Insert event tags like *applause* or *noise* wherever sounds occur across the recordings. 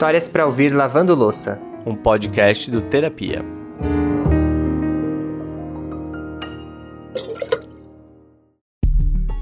Histórias para ouvir lavando louça, um podcast do Terapia.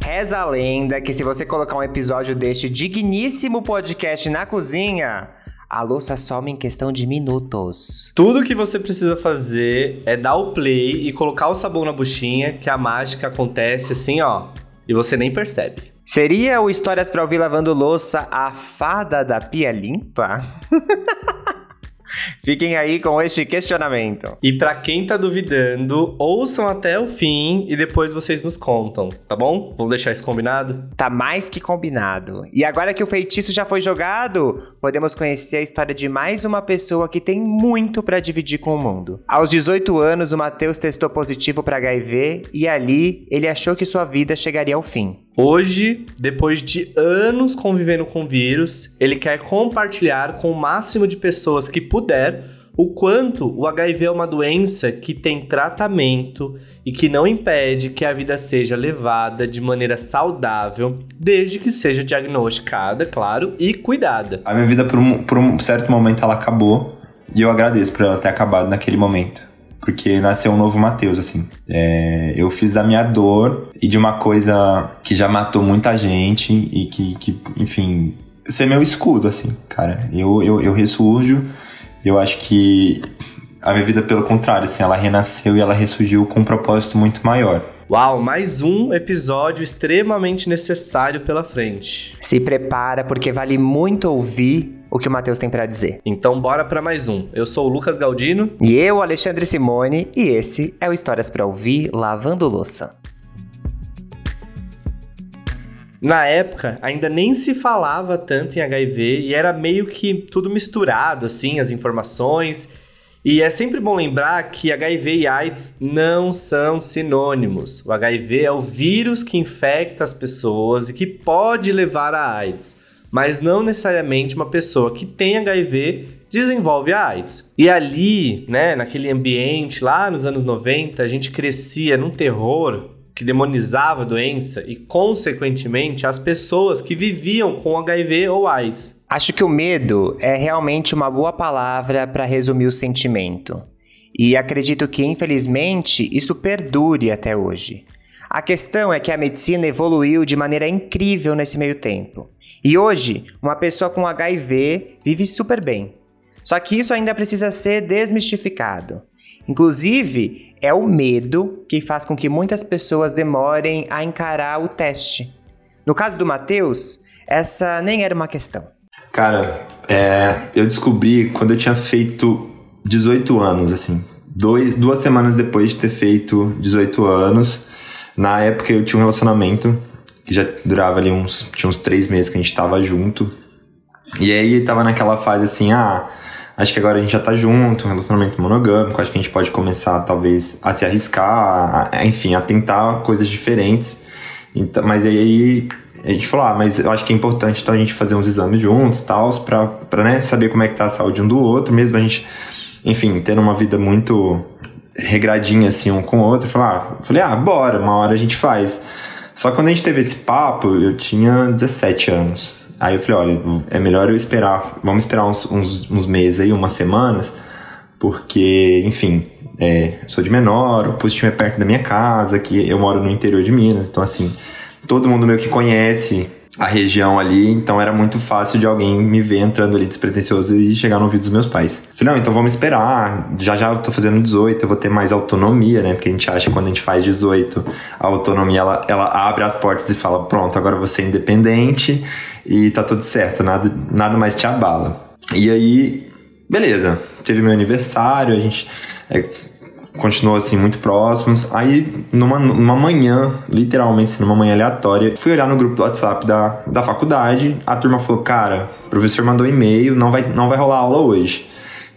Reza a lenda que se você colocar um episódio deste digníssimo podcast na cozinha, a louça some em questão de minutos. Tudo que você precisa fazer é dar o play e colocar o sabão na buchinha, que a mágica acontece assim, ó, e você nem percebe. Seria o Histórias para ouvir lavando louça a fada da pia limpa? *laughs* Fiquem aí com este questionamento. E para quem tá duvidando, ouçam até o fim e depois vocês nos contam, tá bom? Vamos deixar isso combinado? Tá mais que combinado. E agora que o feitiço já foi jogado, podemos conhecer a história de mais uma pessoa que tem muito para dividir com o mundo. Aos 18 anos, o Matheus testou positivo para HIV e ali ele achou que sua vida chegaria ao fim. Hoje, depois de anos convivendo com o vírus, ele quer compartilhar com o máximo de pessoas que puder o quanto o HIV é uma doença que tem tratamento e que não impede que a vida seja levada de maneira saudável, desde que seja diagnosticada, claro, e cuidada. A minha vida, por um, por um certo momento, ela acabou e eu agradeço por ela ter acabado naquele momento porque nasceu um novo Mateus, assim. É, eu fiz da minha dor e de uma coisa que já matou muita gente e que, que enfim, ser meu escudo, assim, cara. Eu, eu, eu ressurjo, eu acho que a minha vida, pelo contrário, assim, ela renasceu e ela ressurgiu com um propósito muito maior. Uau, mais um episódio extremamente necessário pela frente. Se prepara porque vale muito ouvir o que o Matheus tem para dizer. Então bora para mais um. Eu sou o Lucas Galdino e eu, Alexandre Simone, e esse é o Histórias para ouvir lavando louça. Na época, ainda nem se falava tanto em HIV e era meio que tudo misturado, assim, as informações. E é sempre bom lembrar que HIV e AIDS não são sinônimos. O HIV é o vírus que infecta as pessoas e que pode levar a AIDS mas não necessariamente uma pessoa que tem HIV desenvolve a AIDS. E ali, né, naquele ambiente lá nos anos 90, a gente crescia num terror que demonizava a doença e, consequentemente, as pessoas que viviam com HIV ou AIDS. Acho que o medo é realmente uma boa palavra para resumir o sentimento. E acredito que, infelizmente, isso perdure até hoje. A questão é que a medicina evoluiu de maneira incrível nesse meio tempo. E hoje, uma pessoa com HIV vive super bem. Só que isso ainda precisa ser desmistificado. Inclusive, é o medo que faz com que muitas pessoas demorem a encarar o teste. No caso do Matheus, essa nem era uma questão. Cara, é, eu descobri quando eu tinha feito 18 anos, assim. Dois, duas semanas depois de ter feito 18 anos, na época eu tinha um relacionamento que já durava ali uns. Tinha uns três meses que a gente tava junto. E aí tava naquela fase assim, ah, acho que agora a gente já tá junto, um relacionamento monogâmico, acho que a gente pode começar talvez a se arriscar, a, enfim, a tentar coisas diferentes. Então, mas aí a gente falou, ah, mas eu acho que é importante então a gente fazer uns exames juntos, tal, pra, pra né, saber como é que tá a saúde um do outro, mesmo a gente, enfim, tendo uma vida muito regradinha assim um com o outro. Falei, ah, falei, ah, bora, uma hora a gente faz. Só que quando a gente teve esse papo, eu tinha 17 anos. Aí eu falei, olha, é melhor eu esperar, vamos esperar uns, uns, uns meses aí, umas semanas, porque, enfim, é, sou de menor, o positivo é perto da minha casa, que eu moro no interior de Minas, então assim, todo mundo meio que conhece a região ali, então era muito fácil de alguém me ver entrando ali despretensioso e chegar no ouvido dos meus pais. Falei, não, então vamos esperar, já já eu tô fazendo 18, eu vou ter mais autonomia, né? Porque a gente acha que quando a gente faz 18, a autonomia ela, ela abre as portas e fala, pronto, agora você é independente e tá tudo certo, nada, nada mais te abala. E aí, beleza, teve meu aniversário, a gente é, continuou assim muito próximos. Aí numa, numa manhã, literalmente assim, numa manhã aleatória, fui olhar no grupo do WhatsApp da, da faculdade, a turma falou: "Cara, o professor mandou e-mail, não vai não vai rolar aula hoje".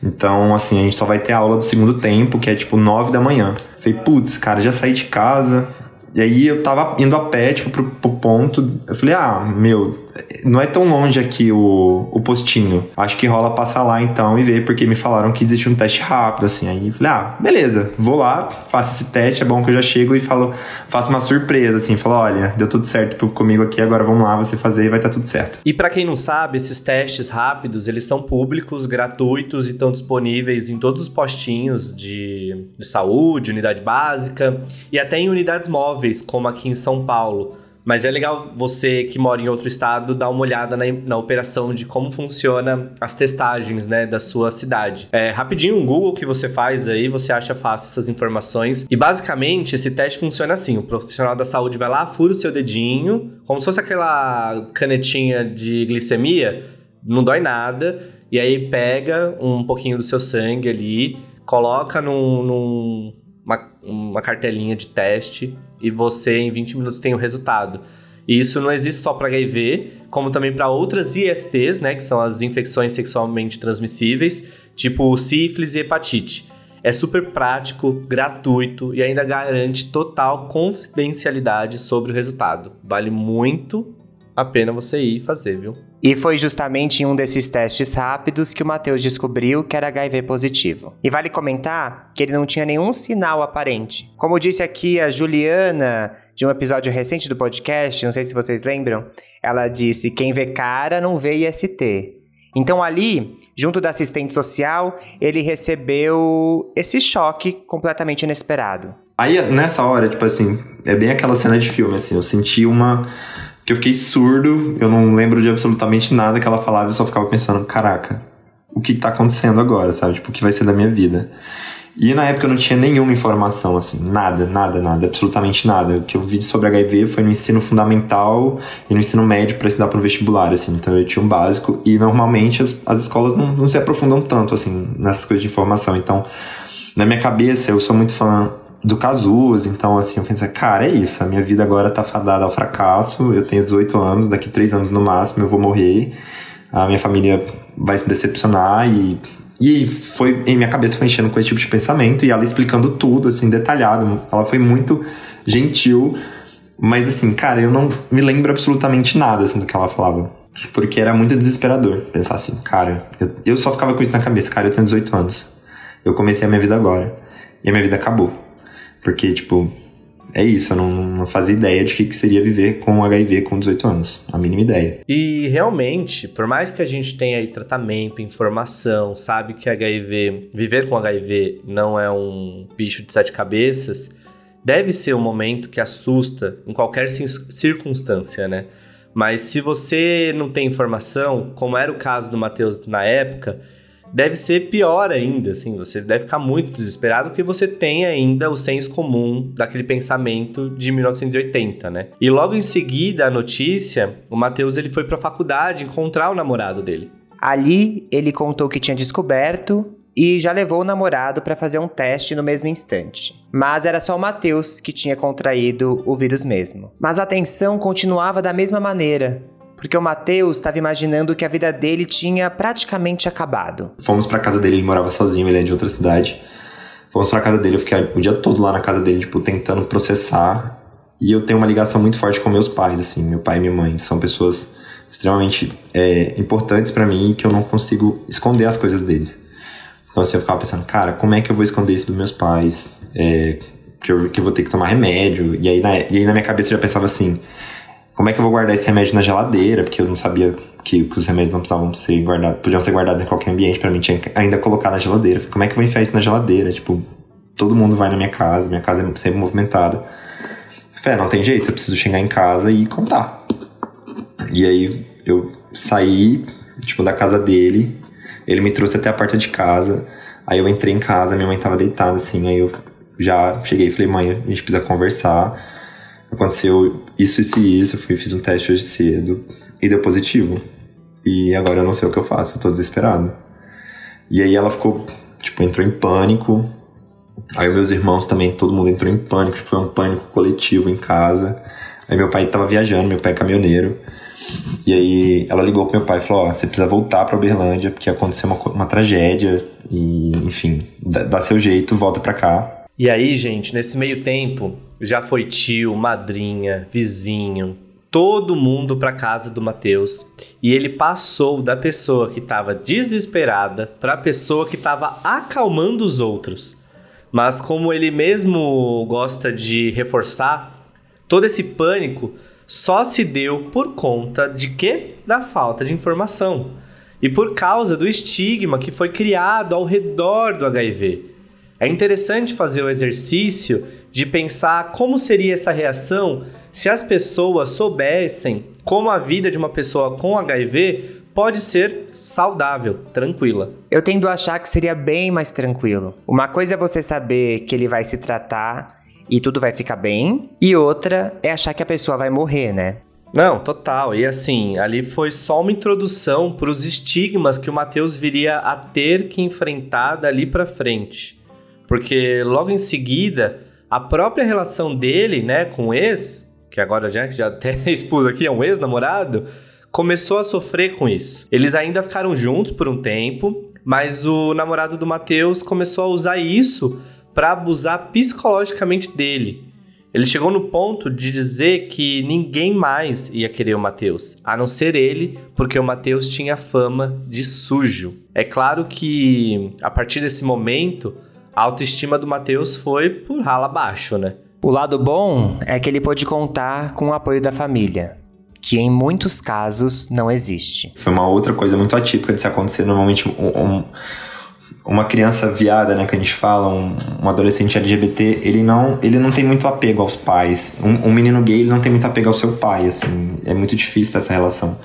Então, assim, a gente só vai ter aula do segundo tempo, que é tipo 9 da manhã. Falei, putz, cara, já saí de casa. E aí eu tava indo a pé, tipo, pro, pro ponto. Eu falei, ah, meu, não é tão longe aqui o, o postinho. Acho que rola passar lá então e ver, porque me falaram que existe um teste rápido, assim. Aí falei, ah, beleza, vou lá, faço esse teste, é bom que eu já chego e falo, faço uma surpresa, assim, falo, olha, deu tudo certo comigo aqui, agora vamos lá, você fazer e vai estar tá tudo certo. E para quem não sabe, esses testes rápidos, eles são públicos, gratuitos e estão disponíveis em todos os postinhos de, de saúde, unidade básica e até em unidades móveis, como aqui em São Paulo. Mas é legal você que mora em outro estado dar uma olhada na, na operação de como funciona as testagens, né, da sua cidade. É rapidinho um Google que você faz aí, você acha fácil essas informações. E basicamente esse teste funciona assim: o profissional da saúde vai lá, fura o seu dedinho, como se fosse aquela canetinha de glicemia, não dói nada, e aí pega um pouquinho do seu sangue ali, coloca num, num uma, uma cartelinha de teste e você em 20 minutos tem o resultado. E isso não existe só para HIV, como também para outras ISTs, né, que são as infecções sexualmente transmissíveis, tipo sífilis e hepatite. É super prático, gratuito e ainda garante total confidencialidade sobre o resultado. Vale muito a pena você ir fazer, viu? E foi justamente em um desses testes rápidos que o Matheus descobriu que era HIV positivo. E vale comentar que ele não tinha nenhum sinal aparente. Como disse aqui a Juliana, de um episódio recente do podcast, não sei se vocês lembram, ela disse: quem vê cara não vê IST. Então ali, junto da assistente social, ele recebeu esse choque completamente inesperado. Aí nessa hora, tipo assim, é bem aquela cena de filme, assim, eu senti uma que eu fiquei surdo, eu não lembro de absolutamente nada que ela falava, eu só ficava pensando, caraca, o que tá acontecendo agora, sabe? Tipo, o que vai ser da minha vida? E na época eu não tinha nenhuma informação, assim, nada, nada, nada, absolutamente nada. O que eu vi sobre HIV foi no ensino fundamental e no ensino médio para estudar pro vestibular, assim. Então eu tinha um básico e normalmente as, as escolas não, não se aprofundam tanto, assim, nessas coisas de informação. Então, na minha cabeça, eu sou muito fã do Cazuz, então assim, eu pensei, cara, é isso, a minha vida agora tá fadada ao fracasso, eu tenho 18 anos, daqui 3 anos no máximo eu vou morrer, a minha família vai se decepcionar e e foi em minha cabeça foi enchendo com esse tipo de pensamento e ela explicando tudo assim detalhado, ela foi muito gentil, mas assim, cara, eu não me lembro absolutamente nada assim do que ela falava. Porque era muito desesperador pensar assim, cara, eu, eu só ficava com isso na cabeça, cara, eu tenho 18 anos. Eu comecei a minha vida agora. E a minha vida acabou. Porque, tipo, é isso, eu não, não fazia ideia de que, que seria viver com HIV com 18 anos. A mínima ideia. E realmente, por mais que a gente tenha aí tratamento, informação, sabe que HIV, viver com HIV não é um bicho de sete cabeças, deve ser um momento que assusta em qualquer circunstância, né? Mas se você não tem informação, como era o caso do Matheus na época, deve ser pior ainda, assim, você deve ficar muito desesperado porque você tem ainda o senso comum daquele pensamento de 1980, né? E logo em seguida a notícia, o Matheus ele foi para a faculdade encontrar o namorado dele. Ali ele contou que tinha descoberto e já levou o namorado para fazer um teste no mesmo instante. Mas era só o Matheus que tinha contraído o vírus mesmo. Mas a tensão continuava da mesma maneira, porque o Matheus estava imaginando que a vida dele tinha praticamente acabado. Fomos para casa dele, ele morava sozinho, ele é de outra cidade. Fomos para casa dele, eu fiquei o dia todo lá na casa dele, tipo, tentando processar. E eu tenho uma ligação muito forte com meus pais, assim, meu pai e minha mãe. São pessoas extremamente é, importantes para mim e que eu não consigo esconder as coisas deles. Então, assim, eu ficava pensando, cara, como é que eu vou esconder isso dos meus pais? É, que, eu, que eu vou ter que tomar remédio. E aí, na, e aí na minha cabeça eu já pensava assim, como é que eu vou guardar esse remédio na geladeira? Porque eu não sabia que, que os remédios não precisavam ser guardados, podiam ser guardados em qualquer ambiente, para mim tinha que ainda colocar na geladeira. Como é que eu vou enfiar isso na geladeira? Tipo, todo mundo vai na minha casa, minha casa é sempre movimentada. Fé, não tem jeito, eu preciso chegar em casa e contar. E aí eu saí, tipo, da casa dele, ele me trouxe até a porta de casa. Aí eu entrei em casa, minha mãe tava deitada assim, aí eu já cheguei e falei, mãe, a gente precisa conversar aconteceu isso, isso e isso, fui, fiz um teste hoje cedo e deu positivo. E agora eu não sei o que eu faço, eu tô desesperado. E aí ela ficou, tipo, entrou em pânico. Aí meus irmãos também, todo mundo entrou em pânico, tipo, foi um pânico coletivo em casa. Aí meu pai tava viajando, meu pai é caminhoneiro. E aí ela ligou pro meu pai e falou: Ó, oh, você precisa voltar pra Uberlândia, porque aconteceu uma, uma tragédia. E, enfim, dá, dá seu jeito, volta pra cá. E aí, gente, nesse meio tempo, já foi tio, madrinha, vizinho, todo mundo para casa do Mateus e ele passou da pessoa que estava desesperada para a pessoa que estava acalmando os outros. Mas como ele mesmo gosta de reforçar, todo esse pânico só se deu por conta de quê? Da falta de informação. E por causa do estigma que foi criado ao redor do HIV. É interessante fazer o exercício de pensar como seria essa reação se as pessoas soubessem como a vida de uma pessoa com HIV pode ser saudável, tranquila. Eu tendo a achar que seria bem mais tranquilo. Uma coisa é você saber que ele vai se tratar e tudo vai ficar bem, e outra é achar que a pessoa vai morrer, né? Não, total. E assim, ali foi só uma introdução para os estigmas que o Matheus viria a ter que enfrentar dali para frente. Porque logo em seguida, a própria relação dele, né, com o ex, que agora já, já até *laughs* expus aqui, é um ex-namorado, começou a sofrer com isso. Eles ainda ficaram juntos por um tempo, mas o namorado do Matheus começou a usar isso para abusar psicologicamente dele. Ele chegou no ponto de dizer que ninguém mais ia querer o Matheus, a não ser ele, porque o Matheus tinha fama de sujo. É claro que a partir desse momento, a autoestima do Matheus foi por rala abaixo, né? O lado bom é que ele pôde contar com o apoio da família, que em muitos casos não existe. Foi uma outra coisa muito atípica de se acontecer. Normalmente, um, um uma criança viada, né, que a gente fala, um, um, adolescente LGBT, ele não, ele não tem muito apego aos pais. Um, um, menino gay, ele não tem muito apego ao seu pai, assim. É muito difícil essa relação.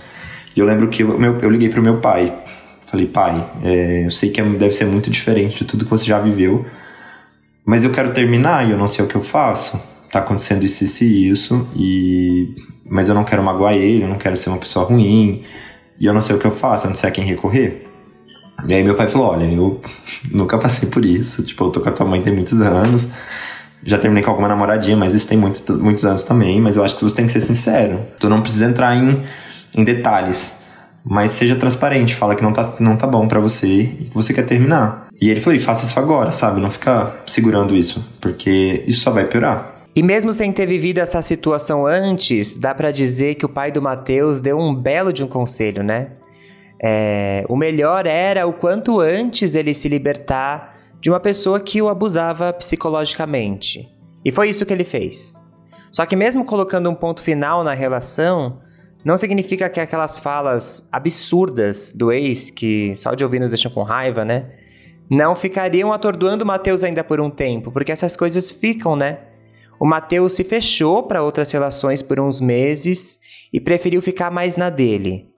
E eu lembro que eu, eu liguei pro meu pai. Falei, pai, é, eu sei que é, deve ser muito diferente de tudo que você já viveu, mas eu quero terminar e eu não sei o que eu faço. Tá acontecendo isso, isso e isso, mas eu não quero magoar ele, eu não quero ser uma pessoa ruim, e eu não sei o que eu faço, eu não sei a quem recorrer. E aí meu pai falou: Olha, eu *laughs* nunca passei por isso. Tipo, eu tô com a tua mãe tem muitos anos. Já terminei com alguma namoradinha, mas isso tem muito, muitos anos também. Mas eu acho que você tem que ser sincero. Tu não precisa entrar em, em detalhes. Mas seja transparente, fala que não tá, não tá bom para você e que você quer terminar. E ele falou: e faça isso agora, sabe? Não fica segurando isso, porque isso só vai piorar. E mesmo sem ter vivido essa situação antes, dá para dizer que o pai do Mateus deu um belo de um conselho, né? É, o melhor era o quanto antes ele se libertar de uma pessoa que o abusava psicologicamente. E foi isso que ele fez. Só que, mesmo colocando um ponto final na relação, não significa que aquelas falas absurdas do ex, que só de ouvir nos deixam com raiva, né? Não ficariam atordoando o Mateus ainda por um tempo, porque essas coisas ficam, né? O Mateus se fechou para outras relações por uns meses e preferiu ficar mais na dele.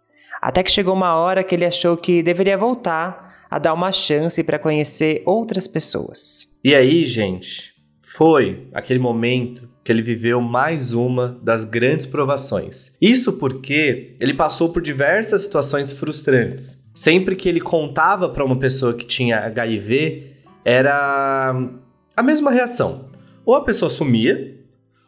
Até que chegou uma hora que ele achou que deveria voltar a dar uma chance para conhecer outras pessoas. E aí, gente, foi aquele momento que ele viveu mais uma das grandes provações. Isso porque ele passou por diversas situações frustrantes. Sempre que ele contava para uma pessoa que tinha HIV, era a mesma reação. Ou a pessoa sumia,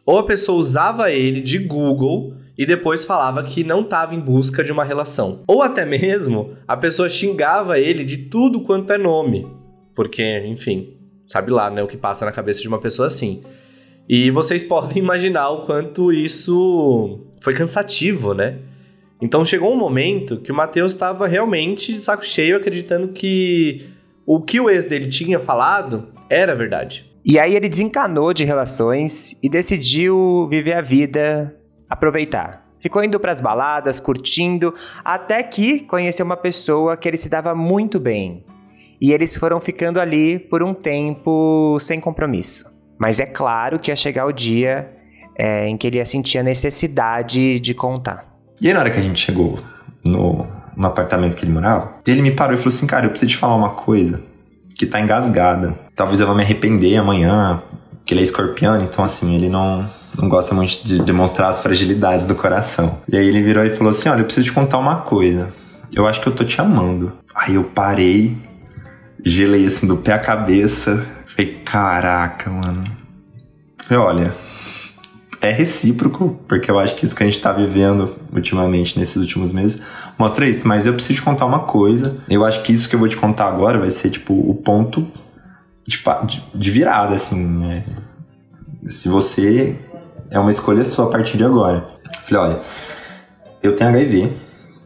ou a pessoa usava ele de Google e depois falava que não estava em busca de uma relação. Ou até mesmo a pessoa xingava ele de tudo quanto é nome, porque, enfim, sabe lá, né, o que passa na cabeça de uma pessoa assim. E vocês podem *laughs* imaginar o quanto isso foi cansativo, né? Então chegou um momento que o Matheus estava realmente de saco cheio, acreditando que o que o ex dele tinha falado era verdade. E aí ele desencanou de relações e decidiu viver a vida aproveitar. Ficou indo para as baladas, curtindo, até que conheceu uma pessoa que ele se dava muito bem. E eles foram ficando ali por um tempo sem compromisso. Mas é claro que ia chegar o dia é, em que ele ia sentir a necessidade de contar. E aí, na hora que a gente chegou no, no apartamento que ele morava, ele me parou e falou assim: Cara, eu preciso te falar uma coisa que tá engasgada. Talvez eu vá me arrepender amanhã, porque ele é escorpiano, então assim, ele não, não gosta muito de demonstrar as fragilidades do coração. E aí ele virou e falou assim: Olha, eu preciso te contar uma coisa. Eu acho que eu tô te amando. Aí eu parei, gelei assim do pé à cabeça. Falei, caraca, mano. Falei, olha, é recíproco, porque eu acho que isso que a gente tá vivendo ultimamente, nesses últimos meses, mostra isso. Mas eu preciso te contar uma coisa. Eu acho que isso que eu vou te contar agora vai ser, tipo, o ponto de, de virada, assim, né? Se você é uma escolha sua a partir de agora. Falei, olha, eu tenho HIV,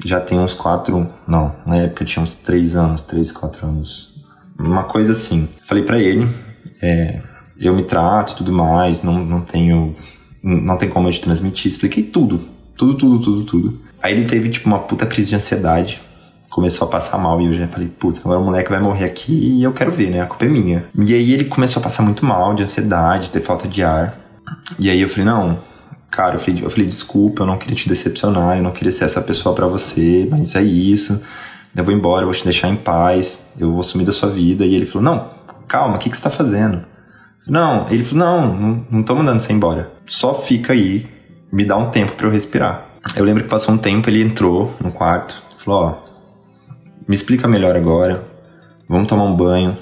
já tem uns quatro, não, na época tinha uns três anos, três, quatro anos, uma coisa assim. Falei para ele, é, eu me trato e tudo mais, não, não tenho, não tem como eu te transmitir, expliquei tudo, tudo, tudo, tudo, tudo. Aí ele teve tipo uma puta crise de ansiedade, começou a passar mal e eu já falei, putz, agora o moleque vai morrer aqui e eu quero ver, né? A culpa é minha. E aí ele começou a passar muito mal, de ansiedade, ter falta de ar. E aí eu falei, não, cara, eu falei, eu falei, desculpa, eu não queria te decepcionar, eu não queria ser essa pessoa para você, mas é isso. Eu vou embora, eu vou te deixar em paz, eu vou sumir da sua vida. E ele falou, não, calma, o que, que você tá fazendo? Não, ele falou, não, não, não tô mandando você embora. Só fica aí, me dá um tempo para eu respirar. Eu lembro que passou um tempo, ele entrou no quarto, falou, ó, me explica melhor agora, vamos tomar um banho,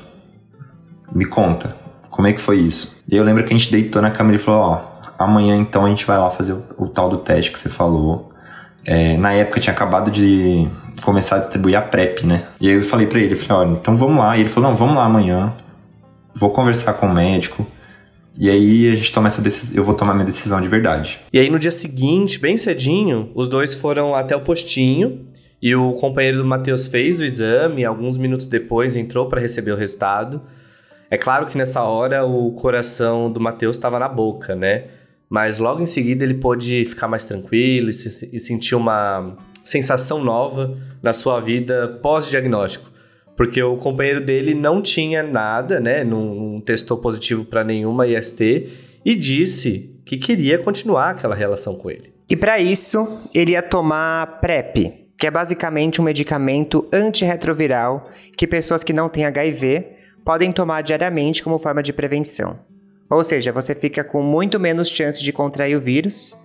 me conta, como é que foi isso? E eu lembro que a gente deitou na cama e ele falou, ó, amanhã então a gente vai lá fazer o, o tal do teste que você falou. É, na época tinha acabado de começar a distribuir a PrEP, né? E aí eu falei para ele, falei, olha, então vamos lá. E ele falou, não, vamos lá amanhã. Vou conversar com o médico. E aí a gente toma essa decisão, eu vou tomar minha decisão de verdade. E aí no dia seguinte, bem cedinho, os dois foram até o postinho e o companheiro do Matheus fez o exame, alguns minutos depois entrou para receber o resultado. É claro que nessa hora o coração do Matheus estava na boca, né? Mas logo em seguida ele pôde ficar mais tranquilo e, se, e sentir uma sensação nova na sua vida pós-diagnóstico. Porque o companheiro dele não tinha nada, né? Não, não testou positivo para nenhuma IST e disse que queria continuar aquela relação com ele. E para isso, ele ia tomar PrEP, que é basicamente um medicamento antirretroviral que pessoas que não têm HIV podem tomar diariamente como forma de prevenção. Ou seja, você fica com muito menos chance de contrair o vírus.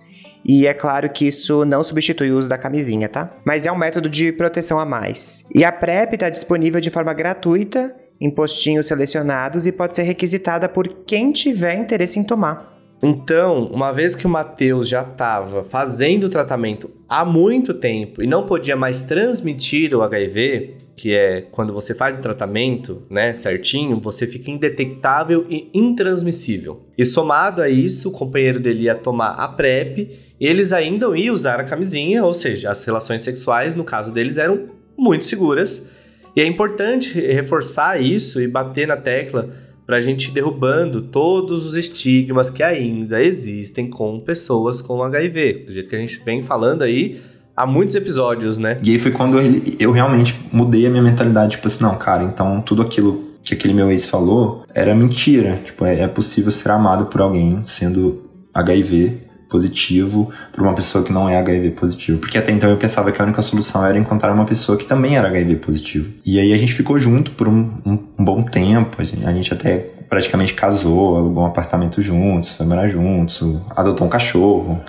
E é claro que isso não substitui o uso da camisinha, tá? Mas é um método de proteção a mais. E a PrEP está disponível de forma gratuita em postinhos selecionados e pode ser requisitada por quem tiver interesse em tomar. Então, uma vez que o Matheus já estava fazendo o tratamento há muito tempo e não podia mais transmitir o HIV, que é quando você faz o tratamento, né, certinho, você fica indetectável e intransmissível. E somado a isso, o companheiro dele ia tomar a PrEP e eles ainda iam usar a camisinha, ou seja, as relações sexuais, no caso deles, eram muito seguras. E é importante reforçar isso e bater na tecla para a gente ir derrubando todos os estigmas que ainda existem com pessoas com HIV. Do jeito que a gente vem falando aí há muitos episódios, né? E aí foi quando eu, eu realmente mudei a minha mentalidade, tipo assim, não, cara, então tudo aquilo que aquele meu ex falou era mentira. Tipo, é, é possível ser amado por alguém sendo HIV positivo por uma pessoa que não é HIV positivo. Porque até então eu pensava que a única solução era encontrar uma pessoa que também era HIV positivo. E aí a gente ficou junto por um, um, um bom tempo. A gente, a gente, até praticamente casou, alugou um apartamento juntos, foi morar juntos, adotou um cachorro.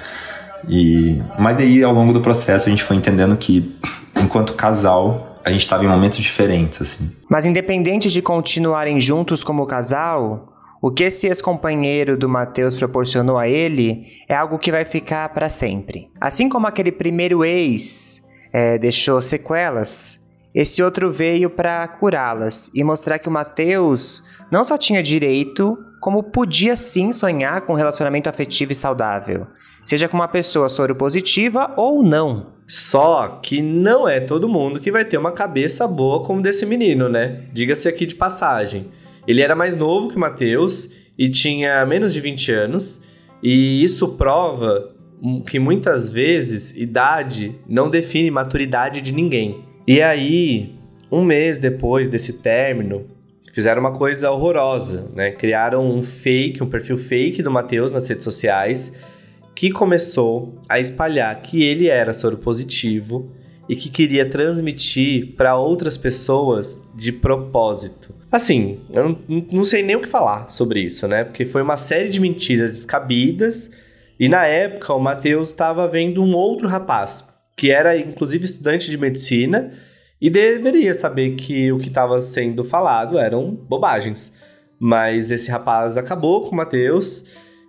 E, mas aí, ao longo do processo, a gente foi entendendo que, enquanto casal, a gente estava em momentos diferentes, assim. Mas independente de continuarem juntos como casal, o que esse ex-companheiro do Matheus proporcionou a ele é algo que vai ficar para sempre. Assim como aquele primeiro ex é, deixou sequelas, esse outro veio para curá-las e mostrar que o Matheus não só tinha direito, como podia sim sonhar com um relacionamento afetivo e saudável, seja com uma pessoa soropositiva ou não. Só que não é todo mundo que vai ter uma cabeça boa como desse menino, né? Diga-se aqui de passagem. Ele era mais novo que o Matheus e tinha menos de 20 anos, e isso prova que muitas vezes idade não define maturidade de ninguém. E aí, um mês depois desse término, fizeram uma coisa horrorosa, né? Criaram um fake, um perfil fake do Matheus nas redes sociais, que começou a espalhar que ele era soropositivo e que queria transmitir para outras pessoas de propósito. Assim, eu não, sei nem o que falar sobre isso, né? Porque foi uma série de mentiras descabidas e na época o Matheus estava vendo um outro rapaz, que era inclusive estudante de medicina e deveria saber que o que estava sendo falado eram bobagens. Mas esse rapaz acabou com o Matheus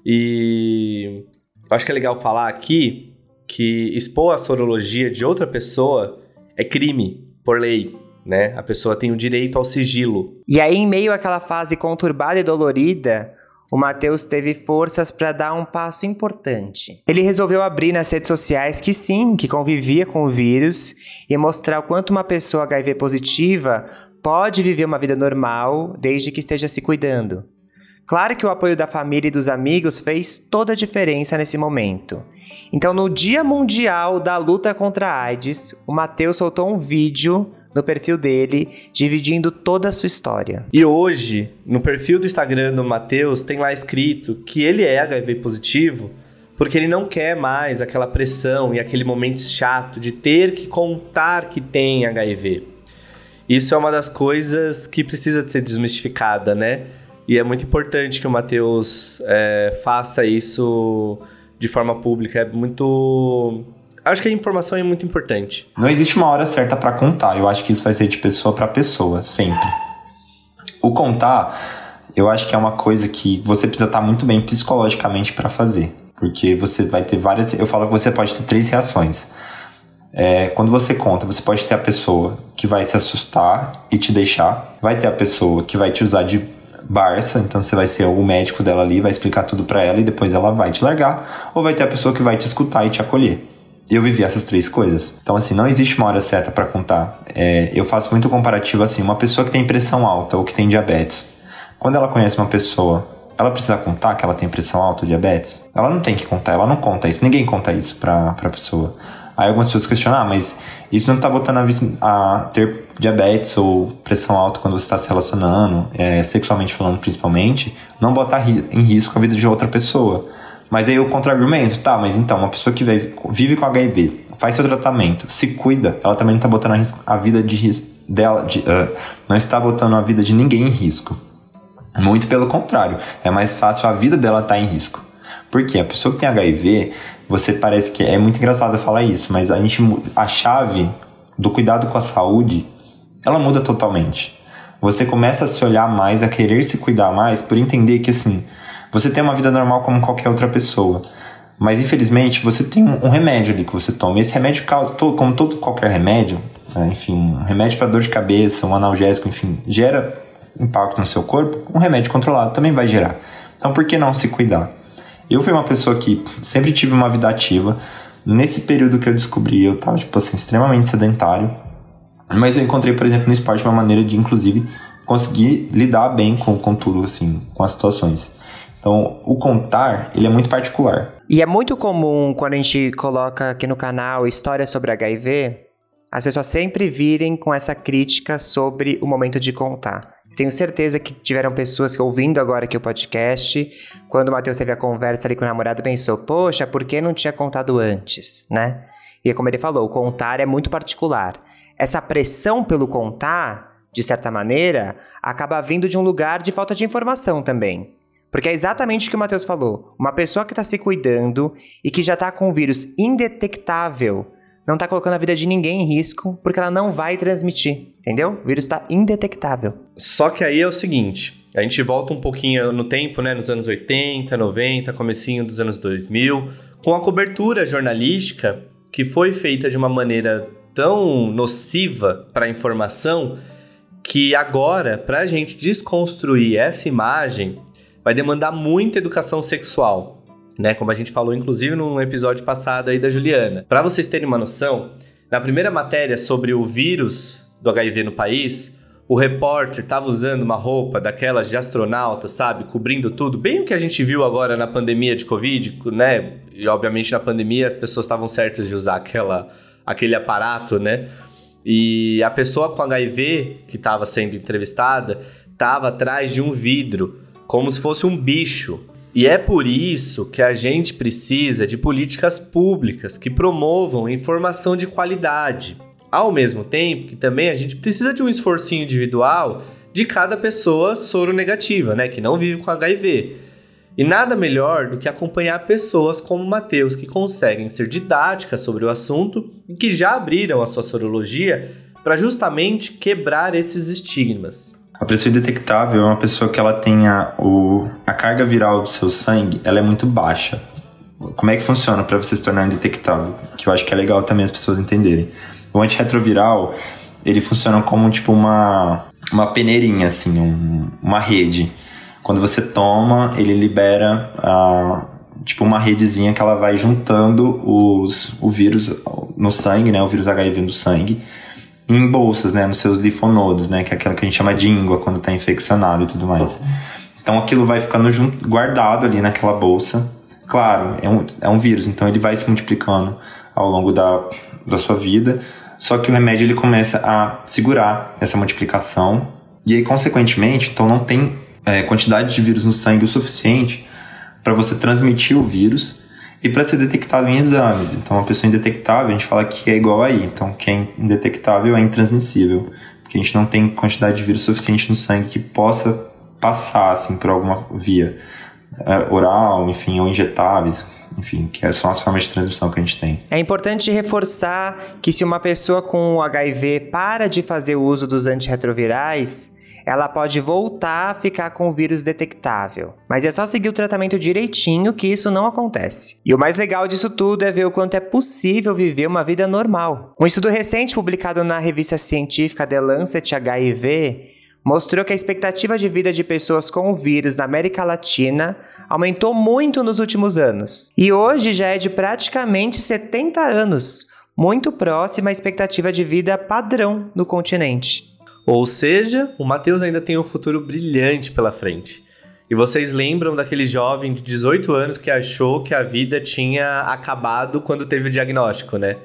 e acho que é legal falar aqui que expor a sorologia de outra pessoa é crime por lei, né? A pessoa tem o direito ao sigilo. E aí, em meio àquela fase conturbada e dolorida, o Matheus teve forças para dar um passo importante. Ele resolveu abrir nas redes sociais que sim, que convivia com o vírus e mostrar o quanto uma pessoa HIV positiva pode viver uma vida normal desde que esteja se cuidando. Claro que o apoio da família e dos amigos fez toda a diferença nesse momento. Então, no Dia Mundial da Luta contra a AIDS, o Matheus soltou um vídeo no perfil dele, dividindo toda a sua história. E hoje, no perfil do Instagram do Matheus, tem lá escrito que ele é HIV positivo porque ele não quer mais aquela pressão e aquele momento chato de ter que contar que tem HIV. Isso é uma das coisas que precisa ser desmistificada, né? E é muito importante que o Matheus é, faça isso de forma pública. É muito Acho que a informação é muito importante. Não existe uma hora certa para contar. Eu acho que isso vai ser de pessoa para pessoa, sempre. O contar, eu acho que é uma coisa que você precisa estar muito bem psicologicamente para fazer. Porque você vai ter várias. Eu falo que você pode ter três reações. É, quando você conta, você pode ter a pessoa que vai se assustar e te deixar. Vai ter a pessoa que vai te usar de Barça, então você vai ser o médico dela ali, vai explicar tudo para ela e depois ela vai te largar. Ou vai ter a pessoa que vai te escutar e te acolher eu vivi essas três coisas. Então, assim, não existe uma hora certa para contar. É, eu faço muito comparativo assim: uma pessoa que tem pressão alta ou que tem diabetes. Quando ela conhece uma pessoa, ela precisa contar que ela tem pressão alta ou diabetes? Ela não tem que contar, ela não conta isso. Ninguém conta isso pra, pra pessoa. Aí algumas pessoas questionam, ah, mas isso não tá botando a, a ter diabetes ou pressão alta quando você está se relacionando, é, sexualmente falando principalmente, não botar em risco a vida de outra pessoa. Mas aí o contra-argumento, tá, mas então, uma pessoa que vive, vive com HIV, faz seu tratamento, se cuida, ela também não está botando a, a vida de risco dela, de, uh, não está botando a vida de ninguém em risco. Muito pelo contrário, é mais fácil a vida dela estar tá em risco. Porque a pessoa que tem HIV, você parece que é muito engraçado falar isso, mas a gente a chave do cuidado com a saúde, ela muda totalmente. Você começa a se olhar mais, a querer se cuidar mais, por entender que assim, você tem uma vida normal como qualquer outra pessoa. Mas infelizmente você tem um, remédio ali que você toma. E esse remédio, como todo qualquer remédio, né, enfim, um remédio para dor de cabeça, um analgésico, enfim, gera impacto no seu corpo, um remédio controlado também vai gerar. Então por que não se cuidar? Eu fui uma pessoa que sempre tive uma vida ativa. Nesse período que eu descobri, eu tava, tipo assim, extremamente sedentário. Mas eu encontrei, por exemplo, no esporte uma maneira de, inclusive, conseguir lidar bem com, com tudo, assim, com as situações. Então, o contar, ele é muito particular. E é muito comum quando a gente coloca aqui no canal histórias sobre HIV, as pessoas sempre virem com essa crítica sobre o momento de contar. Tenho certeza que tiveram pessoas que ouvindo agora aqui o podcast, quando o Matheus teve a conversa ali com o namorado, pensou: "Poxa, por que não tinha contado antes?", né? E como ele falou, contar é muito particular. Essa pressão pelo contar, de certa maneira, acaba vindo de um lugar de falta de informação também. Porque é exatamente o que o Matheus falou. Uma pessoa que está se cuidando e que já está com um vírus indetectável não está colocando a vida de ninguém em risco porque ela não vai transmitir, entendeu? O vírus está indetectável. Só que aí é o seguinte, a gente volta um pouquinho no tempo, né, nos anos 80, 90, comecinho dos anos 2000, com a cobertura jornalística que foi feita de uma maneira tão nociva para a informação que agora, para a gente desconstruir essa imagem, vai demandar muita educação sexual, né? Como a gente falou, inclusive, num episódio passado aí da Juliana. Para vocês terem uma noção, na primeira matéria sobre o vírus do HIV no país, o repórter estava usando uma roupa daquelas de astronauta, sabe? Cobrindo tudo. Bem o que a gente viu agora na pandemia de Covid, né? E obviamente na pandemia as pessoas estavam certas de usar aquela, aquele aparato, né? E a pessoa com HIV que estava sendo entrevistada estava atrás de um vidro como se fosse um bicho. E é por isso que a gente precisa de políticas públicas que promovam informação de qualidade. Ao mesmo tempo que também a gente precisa de um esforcinho individual de cada pessoa soro negativa, né, que não vive com HIV. E nada melhor do que acompanhar pessoas como Matheus, que conseguem ser didáticas sobre o assunto e que já abriram a sua sorologia para justamente quebrar esses estigmas. A pessoa indetectável é uma pessoa que ela tenha o, a carga viral do seu sangue, ela é muito baixa. Como é que funciona para você se tornar indetectável? Que eu acho que é legal também as pessoas entenderem. O antirretroviral, ele funciona como tipo uma, uma peneirinha, assim, um, uma rede. Quando você toma, ele libera a, tipo uma redezinha que ela vai juntando os, o vírus no sangue, né? O vírus HIV no sangue, em bolsas, né? Nos seus linfonodos, né? Que é aquela que a gente chama de íngua quando está infeccionado e tudo mais. Então aquilo vai ficando junto, guardado ali naquela bolsa. Claro, é um, é um vírus, então ele vai se multiplicando ao longo da, da sua vida. Só que o remédio ele começa a segurar essa multiplicação. E aí, consequentemente, então não tem é, quantidade de vírus no sangue o suficiente para você transmitir o vírus e para ser detectado em exames. Então, uma pessoa indetectável, a gente fala que é igual aí. Então, quem é indetectável é intransmissível, porque a gente não tem quantidade de vírus suficiente no sangue que possa passar assim por alguma via oral, enfim, ou injetáveis, enfim, que são as formas de transmissão que a gente tem. É importante reforçar que se uma pessoa com HIV para de fazer o uso dos antirretrovirais, ela pode voltar a ficar com o vírus detectável. Mas é só seguir o tratamento direitinho que isso não acontece. E o mais legal disso tudo é ver o quanto é possível viver uma vida normal. Um estudo recente publicado na revista científica The Lancet HIV mostrou que a expectativa de vida de pessoas com o vírus na América Latina aumentou muito nos últimos anos. E hoje já é de praticamente 70 anos, muito próxima à expectativa de vida padrão no continente. Ou seja, o Matheus ainda tem um futuro brilhante pela frente. E vocês lembram daquele jovem de 18 anos que achou que a vida tinha acabado quando teve o diagnóstico, né?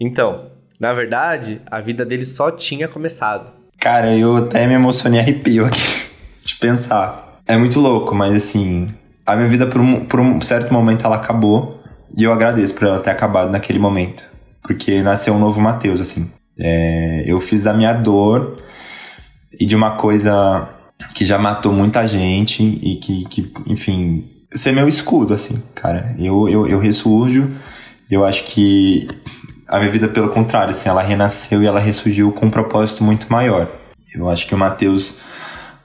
Então, na verdade, a vida dele só tinha começado. Cara, eu até me emocionei arrepio aqui *laughs* de pensar. É muito louco, mas assim, a minha vida por um, por um certo momento ela acabou e eu agradeço por ela ter acabado naquele momento. Porque nasceu um novo Matheus, assim. É, eu fiz da minha dor e de uma coisa que já matou muita gente e que, que enfim, ser meu escudo, assim, cara. Eu, eu, eu ressurjo, eu acho que a minha vida, pelo contrário, assim, ela renasceu e ela ressurgiu com um propósito muito maior. Eu acho que o Mateus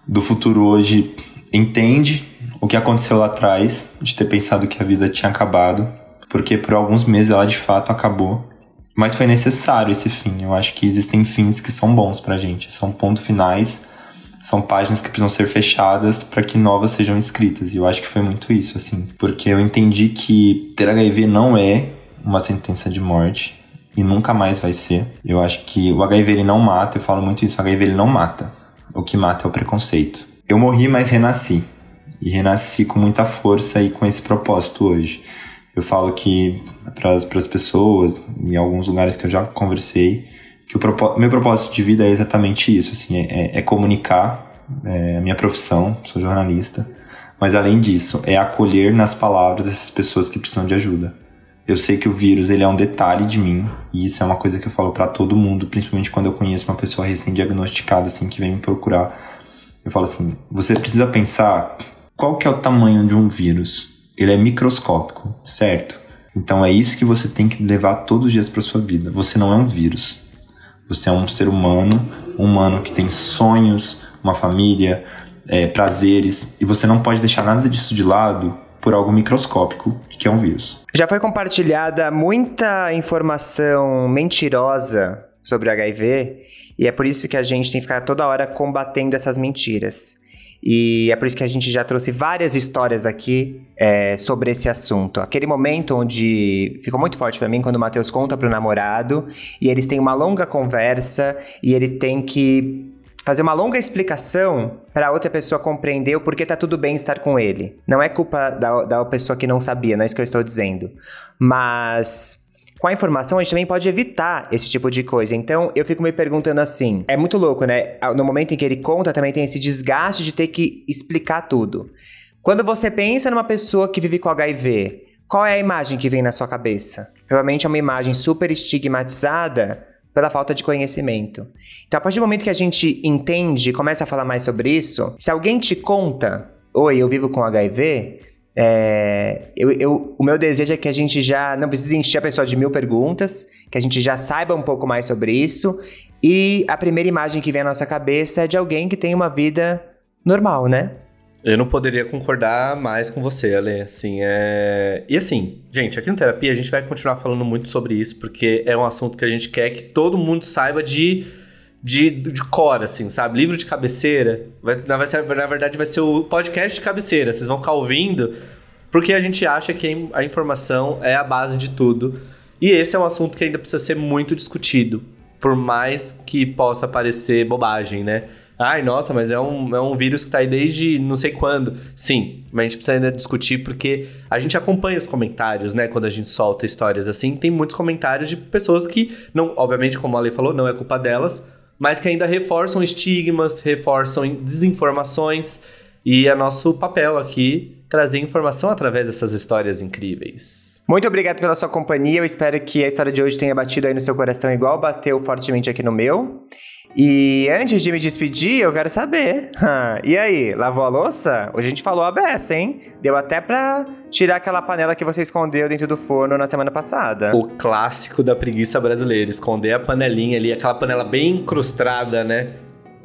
do futuro hoje entende o que aconteceu lá atrás, de ter pensado que a vida tinha acabado, porque por alguns meses ela de fato acabou. Mas foi necessário esse fim. Eu acho que existem fins que são bons pra gente. São pontos finais, são páginas que precisam ser fechadas para que novas sejam escritas. E eu acho que foi muito isso, assim. Porque eu entendi que ter HIV não é uma sentença de morte. E nunca mais vai ser. Eu acho que o HIV ele não mata, eu falo muito isso, o HIV ele não mata. O que mata é o preconceito. Eu morri, mas renasci. E renasci com muita força e com esse propósito hoje. Eu falo que para as pessoas, em alguns lugares que eu já conversei, que o meu propósito de vida é exatamente isso, assim, é, é comunicar, é a minha profissão, sou jornalista, mas além disso, é acolher nas palavras essas pessoas que precisam de ajuda. Eu sei que o vírus ele é um detalhe de mim e isso é uma coisa que eu falo para todo mundo, principalmente quando eu conheço uma pessoa recém-diagnosticada assim que vem me procurar. Eu falo assim: você precisa pensar qual que é o tamanho de um vírus ele é microscópico, certo? Então é isso que você tem que levar todos os dias para sua vida. Você não é um vírus. Você é um ser humano, um humano que tem sonhos, uma família, é, prazeres, e você não pode deixar nada disso de lado por algo microscópico que é um vírus. Já foi compartilhada muita informação mentirosa sobre HIV e é por isso que a gente tem que ficar toda hora combatendo essas mentiras. E é por isso que a gente já trouxe várias histórias aqui é, sobre esse assunto. Aquele momento onde ficou muito forte para mim quando o Matheus conta pro namorado e eles têm uma longa conversa e ele tem que fazer uma longa explicação para outra pessoa compreender o porquê tá tudo bem estar com ele. Não é culpa da, da pessoa que não sabia, não é isso que eu estou dizendo. Mas com a informação, a gente também pode evitar esse tipo de coisa. Então, eu fico me perguntando assim: é muito louco, né? No momento em que ele conta, também tem esse desgaste de ter que explicar tudo. Quando você pensa numa pessoa que vive com HIV, qual é a imagem que vem na sua cabeça? Provavelmente é uma imagem super estigmatizada pela falta de conhecimento. Então, a partir do momento que a gente entende, começa a falar mais sobre isso, se alguém te conta, oi, eu vivo com HIV, é, eu, eu, o meu desejo é que a gente já não precise encher a pessoa de mil perguntas, que a gente já saiba um pouco mais sobre isso. E a primeira imagem que vem à nossa cabeça é de alguém que tem uma vida normal, né? Eu não poderia concordar mais com você, Ale. Assim, é... E assim, gente, aqui no Terapia a gente vai continuar falando muito sobre isso, porque é um assunto que a gente quer que todo mundo saiba de de, de cor, assim, sabe? Livro de cabeceira. Vai, na, vai ser, na verdade, vai ser o podcast de cabeceira. Vocês vão ficar ouvindo, porque a gente acha que a informação é a base de tudo. E esse é um assunto que ainda precisa ser muito discutido. Por mais que possa parecer bobagem, né? Ai, nossa, mas é um, é um vírus que tá aí desde não sei quando. Sim, mas a gente precisa ainda discutir porque a gente acompanha os comentários, né? Quando a gente solta histórias assim, tem muitos comentários de pessoas que, não, obviamente, como a Lei falou, não é culpa delas, mas que ainda reforçam estigmas, reforçam desinformações. E é nosso papel aqui trazer informação através dessas histórias incríveis. Muito obrigado pela sua companhia. Eu espero que a história de hoje tenha batido aí no seu coração igual bateu fortemente aqui no meu. E antes de me despedir, eu quero saber. *laughs* e aí, lavou a louça? Hoje a gente falou a beça, hein? Deu até pra tirar aquela panela que você escondeu dentro do forno na semana passada. O clássico da preguiça brasileira, esconder a panelinha ali, aquela panela bem incrustada, né?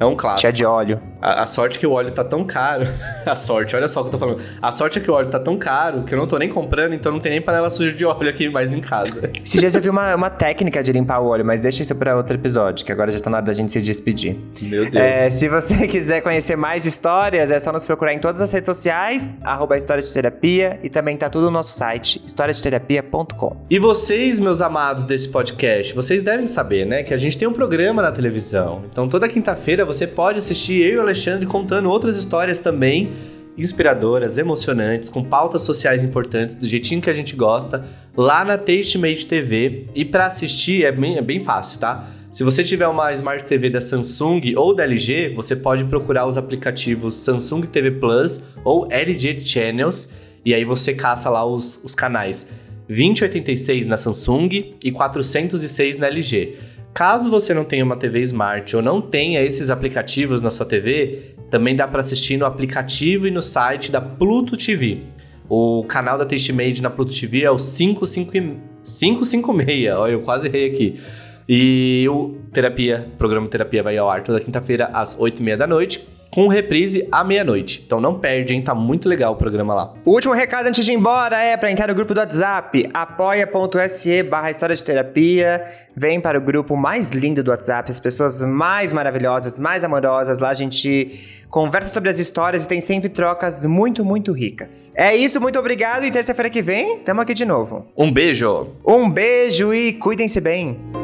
É um clássico. Cheia de óleo. A, a, sorte é que o óleo tá tão caro. *laughs* a sorte, olha só o que eu tô falando. A sorte é que o óleo tá tão caro que eu não tô nem comprando, então não tem nem panela suja de óleo aqui mais em casa. *laughs* Esses dias eu vi uma, uma técnica de limpar o óleo, mas deixa isso pra outro episódio, que agora já tá na hora da gente se despedir. Meu Deus. É, se você *laughs* quiser conhecer mais histórias, é só nos procurar em todas as redes sociais, arroba História de Terapia, e também tá tudo no nosso site, historiadeterapia.com. E vocês, meus amados desse podcast, vocês devem saber, né, que a gente tem um programa na televisão. Então toda quinta-feira você pode assistir eu e o Alexandre contando outras histórias também inspiradoras, emocionantes, com pautas sociais importantes, do jeitinho que a gente gosta, lá na Tastemade TV. E para assistir é bem, é bem fácil, tá? Se você tiver uma Smart TV da Samsung ou da LG, você pode procurar os aplicativos Samsung TV Plus ou LG Channels e aí você caça lá os, os canais 2086 na Samsung e 406 na LG. Caso você não tenha uma TV Smart ou não tenha esses aplicativos na sua TV, também dá para assistir no aplicativo e no site da Pluto TV. O canal da Tastemade na Pluto TV é o 556. Olha, eu quase errei aqui. E o Terapia, programa Terapia vai ao ar toda quinta-feira às 8h30 da noite com reprise à meia-noite. Então não perde, hein? Tá muito legal o programa lá. O último recado antes de ir embora é para entrar no grupo do WhatsApp, apoia.se barra História de Terapia. Vem para o grupo mais lindo do WhatsApp, as pessoas mais maravilhosas, mais amorosas. Lá a gente conversa sobre as histórias e tem sempre trocas muito, muito ricas. É isso, muito obrigado e terça-feira que vem, tamo aqui de novo. Um beijo! Um beijo e cuidem-se bem!